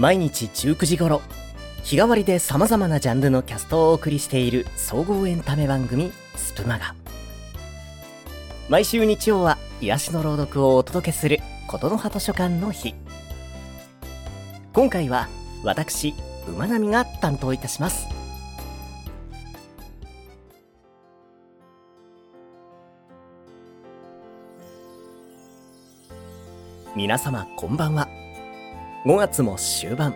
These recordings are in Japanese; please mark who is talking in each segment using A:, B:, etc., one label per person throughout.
A: 毎日19時頃日替わりで様々なジャンルのキャストをお送りしている総合エンタメ番組スプマガ。毎週日曜は癒しの朗読をお届けする琴の葉図書館の日。今回は私馬並が担当いたします。皆様こんばんは。5月も終盤。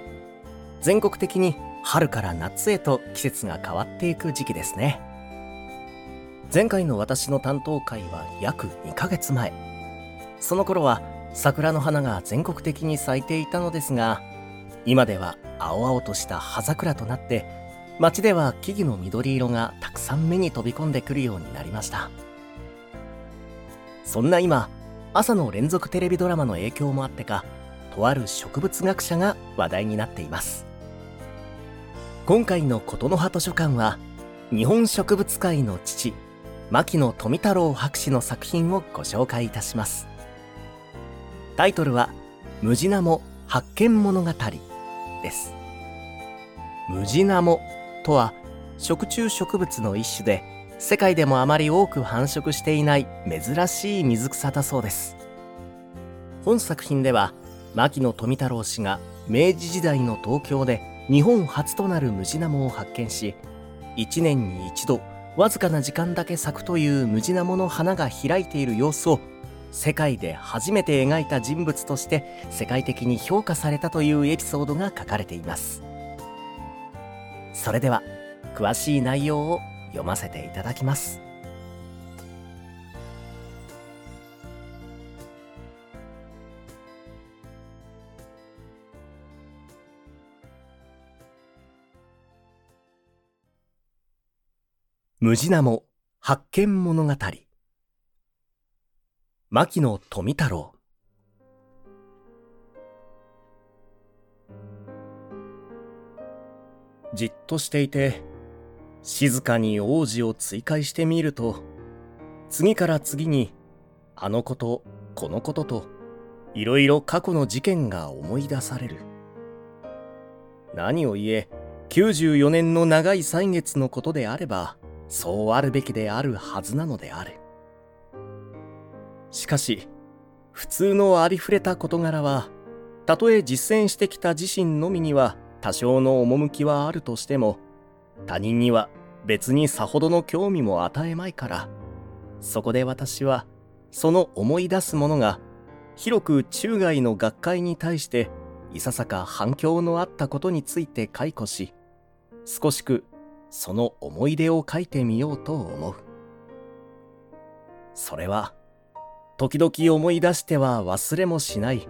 A: 全国的に春から夏へと季節が変わっていく時期ですね。前回の私の担当会は約2ヶ月前。その頃は桜の花が全国的に咲いていたのですが今では青々とした葉桜となって街では木々の緑色がたくさん目に飛び込んでくるようになりました。そんな今朝の連続テレビドラマの影響もあってかとある植物学者が話題になっています。今回の琴の葉図書館は日本植物界の父牧野富太郎博士の作品をご紹介いたします。タイトルは「ムジナモ発見物語」です。ムジナモとは食虫植物の一種で世界でもあまり多く繁殖していない珍しい水草だそうです。本作品では牧野富太郎氏が明治時代の東京で日本初となるムジナモを発見し1年に一度わずかな時間だけ咲くというムジナモの花が開いている様子を世界で初めて描いた人物として世界的に評価されたというエピソードが書かれています。それでは詳しい内容を読ませていただきます。ムジナモ発見物語。牧野富太郎。じっとしていて静かに王子を追回してみると次から次にあのことこのことといろいろ過去の事件が思い出される。何を言え94年の長い歳月のことであればそうあるべきであるはずなのであるしかし普通のありふれた事柄はたとえ実践してきた自身のみには多少の趣はあるとしても他人には別にさほどの興味も与えまいからそこで私はその思い出すものが広く中外の学会に対していささか反響のあったことについて解雇し少しくその思い出を書いてみようと思う。それは時々思い出しては忘れもしない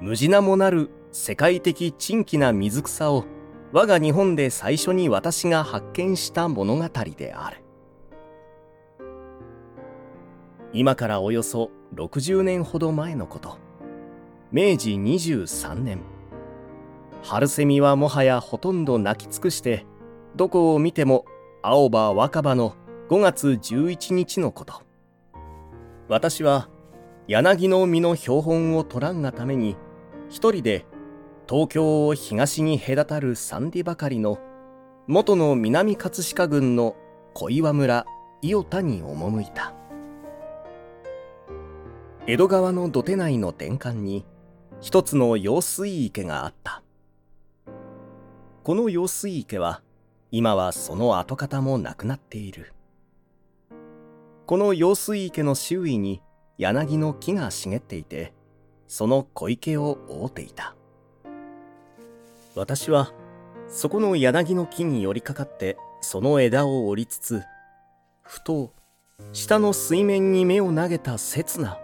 A: 無地なもなる世界的珍奇な水草を我が日本で最初に私が発見した物語である。今からおよそ60年ほど前のこと。明治23年。春セミはもはやほとんど鳴き尽くしてどこを見ても青葉若葉の5月11日のこと。私は柳の実の標本を取らんがために一人で東京を東に隔たる三里ばかりの元の南葛飾郡の小岩村伊予田に赴いた。江戸川の土手内の田間に一つの用水池があった。この用水池は今はその跡形もなくなっている。この用水池の周囲に柳の木が茂っていてその小池を覆っていた。私はそこの柳の木に寄りかかってその枝を折りつつふと下の水面に目を投げた刹那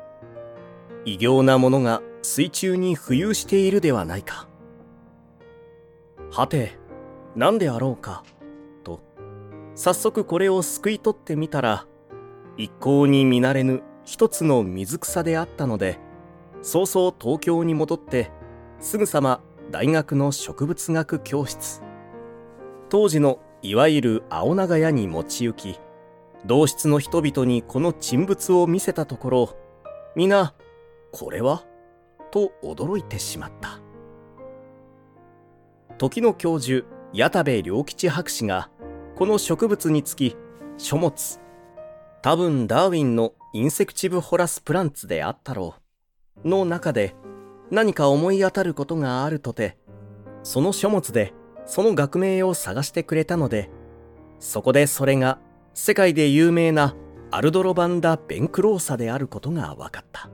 A: 異形なものが水中に浮遊しているではないか。はて何であろうか。早速これをすくい取ってみたら一向に見慣れぬ一つの水草であったので早々東京に戻ってすぐさま大学の植物学教室。当時のいわゆる青長屋に持ち行き同室の人々にこの沈物を見せたところ皆これは？と驚いてしまった。時の教授矢田部良吉博士がこの植物につき書物多分ダーウィンのインセクチブホラスプランツであったろうの中で何か思い当たることがあるとてその書物でその学名を探してくれたのでそこでそれが世界で有名なアルドロバンダ・ベンクローサであることが分かった。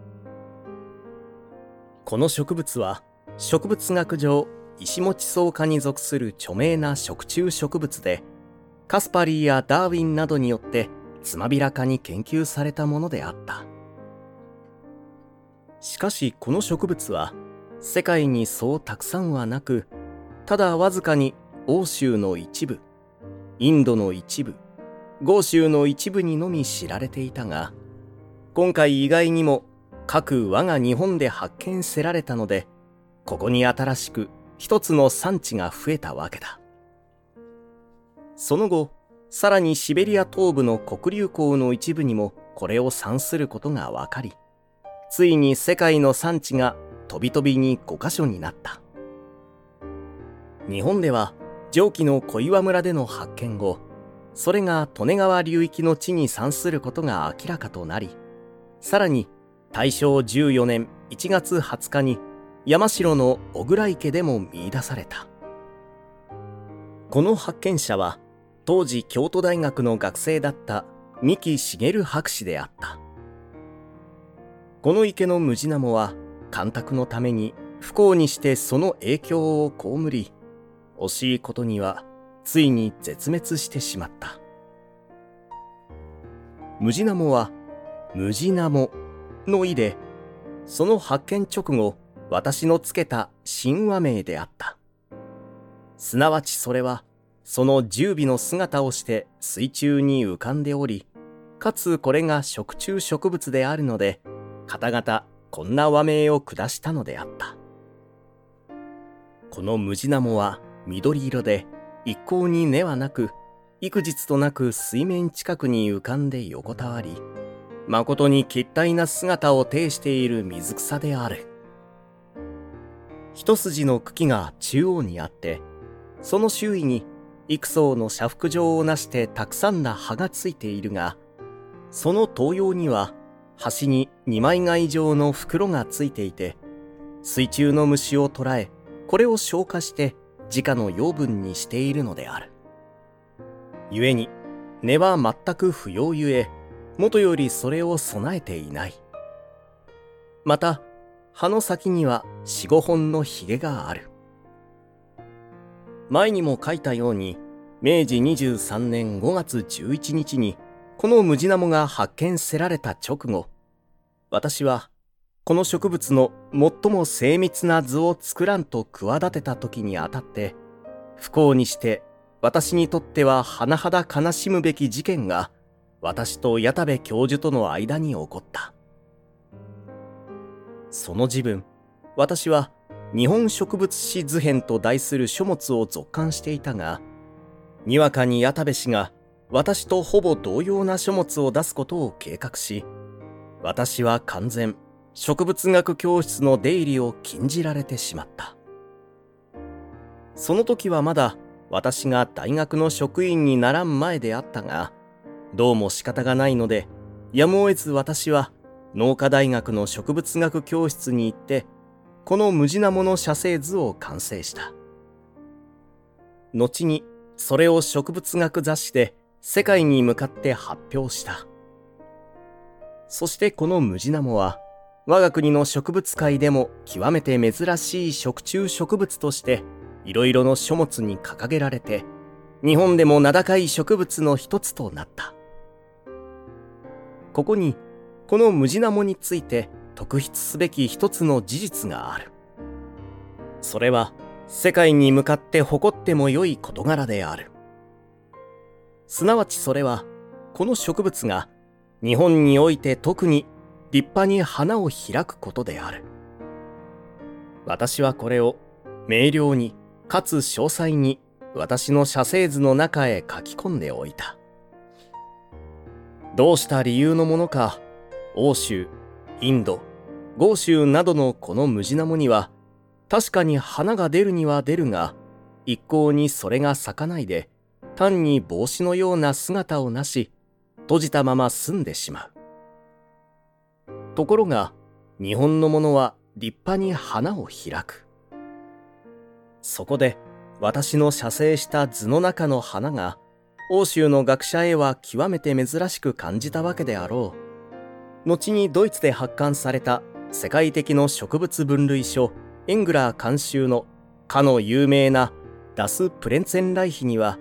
A: この植物は植物学上石持草科に属する著名な食虫植物でカスパリーやダーウィンなどによってつまびらかに研究されたものであった。しかしこの植物は世界にそうたくさんはなくただわずかに欧州の一部インドの一部豪州の一部にのみ知られていたが今回意外にも各我が日本で発見せられたのでここに新しく一つの産地が増えたわけだ。その後さらにシベリア東部の黒竜港の一部にもこれを産することが分かりついに世界の産地が飛び飛びに5カ所になった。日本では上記の小岩村での発見後それが利根川流域の地に産することが明らかとなりさらに大正14年1月20日に山城の小倉池でも見出された。この発見者は当時京都大学の学生だった三木茂博士であった。この池のムジナモは干拓のために不幸にしてその影響を被り惜しいことにはついに絶滅してしまった。ムジナモはムジナモの意でその発見直後私のつけた神話名であった。すなわちそれはその十尾の姿をして水中に浮かんでおりかつこれが食虫植物であるので方々こんな和名を下したのであった。このムジナモは緑色で一向に根はなく幾日となく水面近くに浮かんで横たわり誠に奇体な姿を呈している水草である。一筋の茎が中央にあってその周囲に幾層の斜幅状をなしてたくさんな葉がついているがその東洋には端に二枚貝状の袋がついていて水中の虫を捕らえこれを消化して直の養分にしているのである。故に、根は全く不要ゆえ、元よりそれを備えていない。また、葉の先には四五本の髭がある。前にも書いたように、明治23年5月11日に、このムジナモが発見せられた直後、私はこの植物の最も精密な図を作らんと企てた時にあたって、不幸にして私にとっては甚だ悲しむべき事件が私と矢田部教授との間に起こった。その自分、私は日本植物史図編と題する書物を続刊していたが、にわかに矢田部氏が私とほぼ同様な書物を出すことを計画し、私は完全植物学教室の出入りを禁じられてしまった。その時はまだ私が大学の職員にならん前であったが、どうも仕方がないので、やむを得ず私は農科大学の植物学教室に行って、この無地なもの写生図を完成した。後にそれを植物学雑誌で世界に向かって発表した。そしてこのムジナモは我が国の植物界でも極めて珍しい食虫植物としていろいろの書物に掲げられて日本でも名高い植物の一つとなった。ここにこのムジナモについて特筆すべき一つの事実がある。それは世界に向かって誇っても良い事柄である。すなわちそれはこの植物が日本において特に立派に花を開くことである。私はこれを明瞭にかつ詳細に私の写生図の中へ書き込んでおいた。どうした理由のものか、欧州、インド、豪州などのこのムジナモには、確かに花が出るには出るが、一向にそれが咲かないで単に帽子のような姿をなし閉じたまま済んでしまう。ところが日本のものは立派に花を開く。そこで私の写生した図の中の花が欧州の学者へは極めて珍しく感じたわけであろう。後にドイツで発刊された世界的の植物分類書エングラー監修のかの有名なダス・プレンツェンライヒには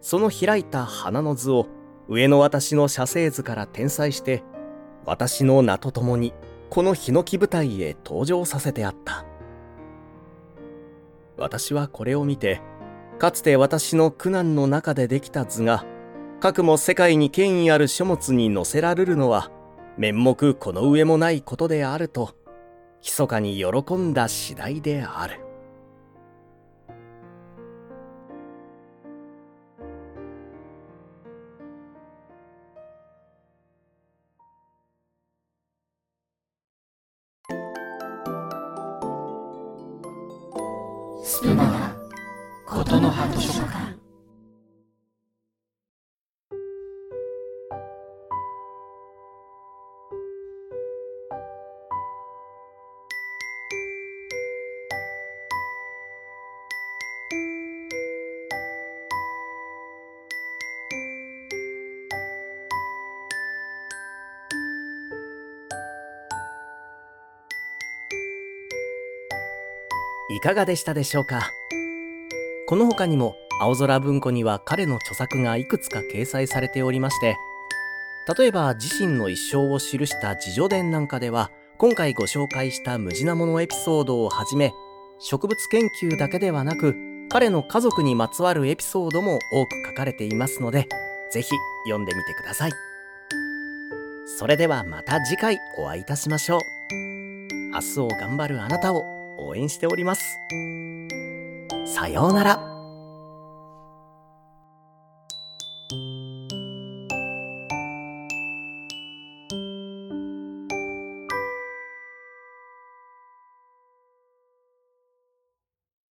A: その開いた花の図を上の私の写生図から転載して私の名とともにこのヒノキ舞台へ登場させてあった。私はこれを見てかつて私の苦難の中でできた図がかくも世界に権威ある書物に載せられるのは面目この上もないことであると密かに喜んだ次第である。いかがでしたでしょうか？この他にも青空文庫には彼の著作がいくつか掲載されておりまして例えば自身の一生を記した自叙伝なんかでは今回ご紹介したムジナモのエピソードをはじめ植物研究だけではなく彼の家族にまつわるエピソードも多く書かれていますのでぜひ読んでみてください。それではまた次回お会いいたしましょう。明日を頑張るあなたを。応援しております。さようなら。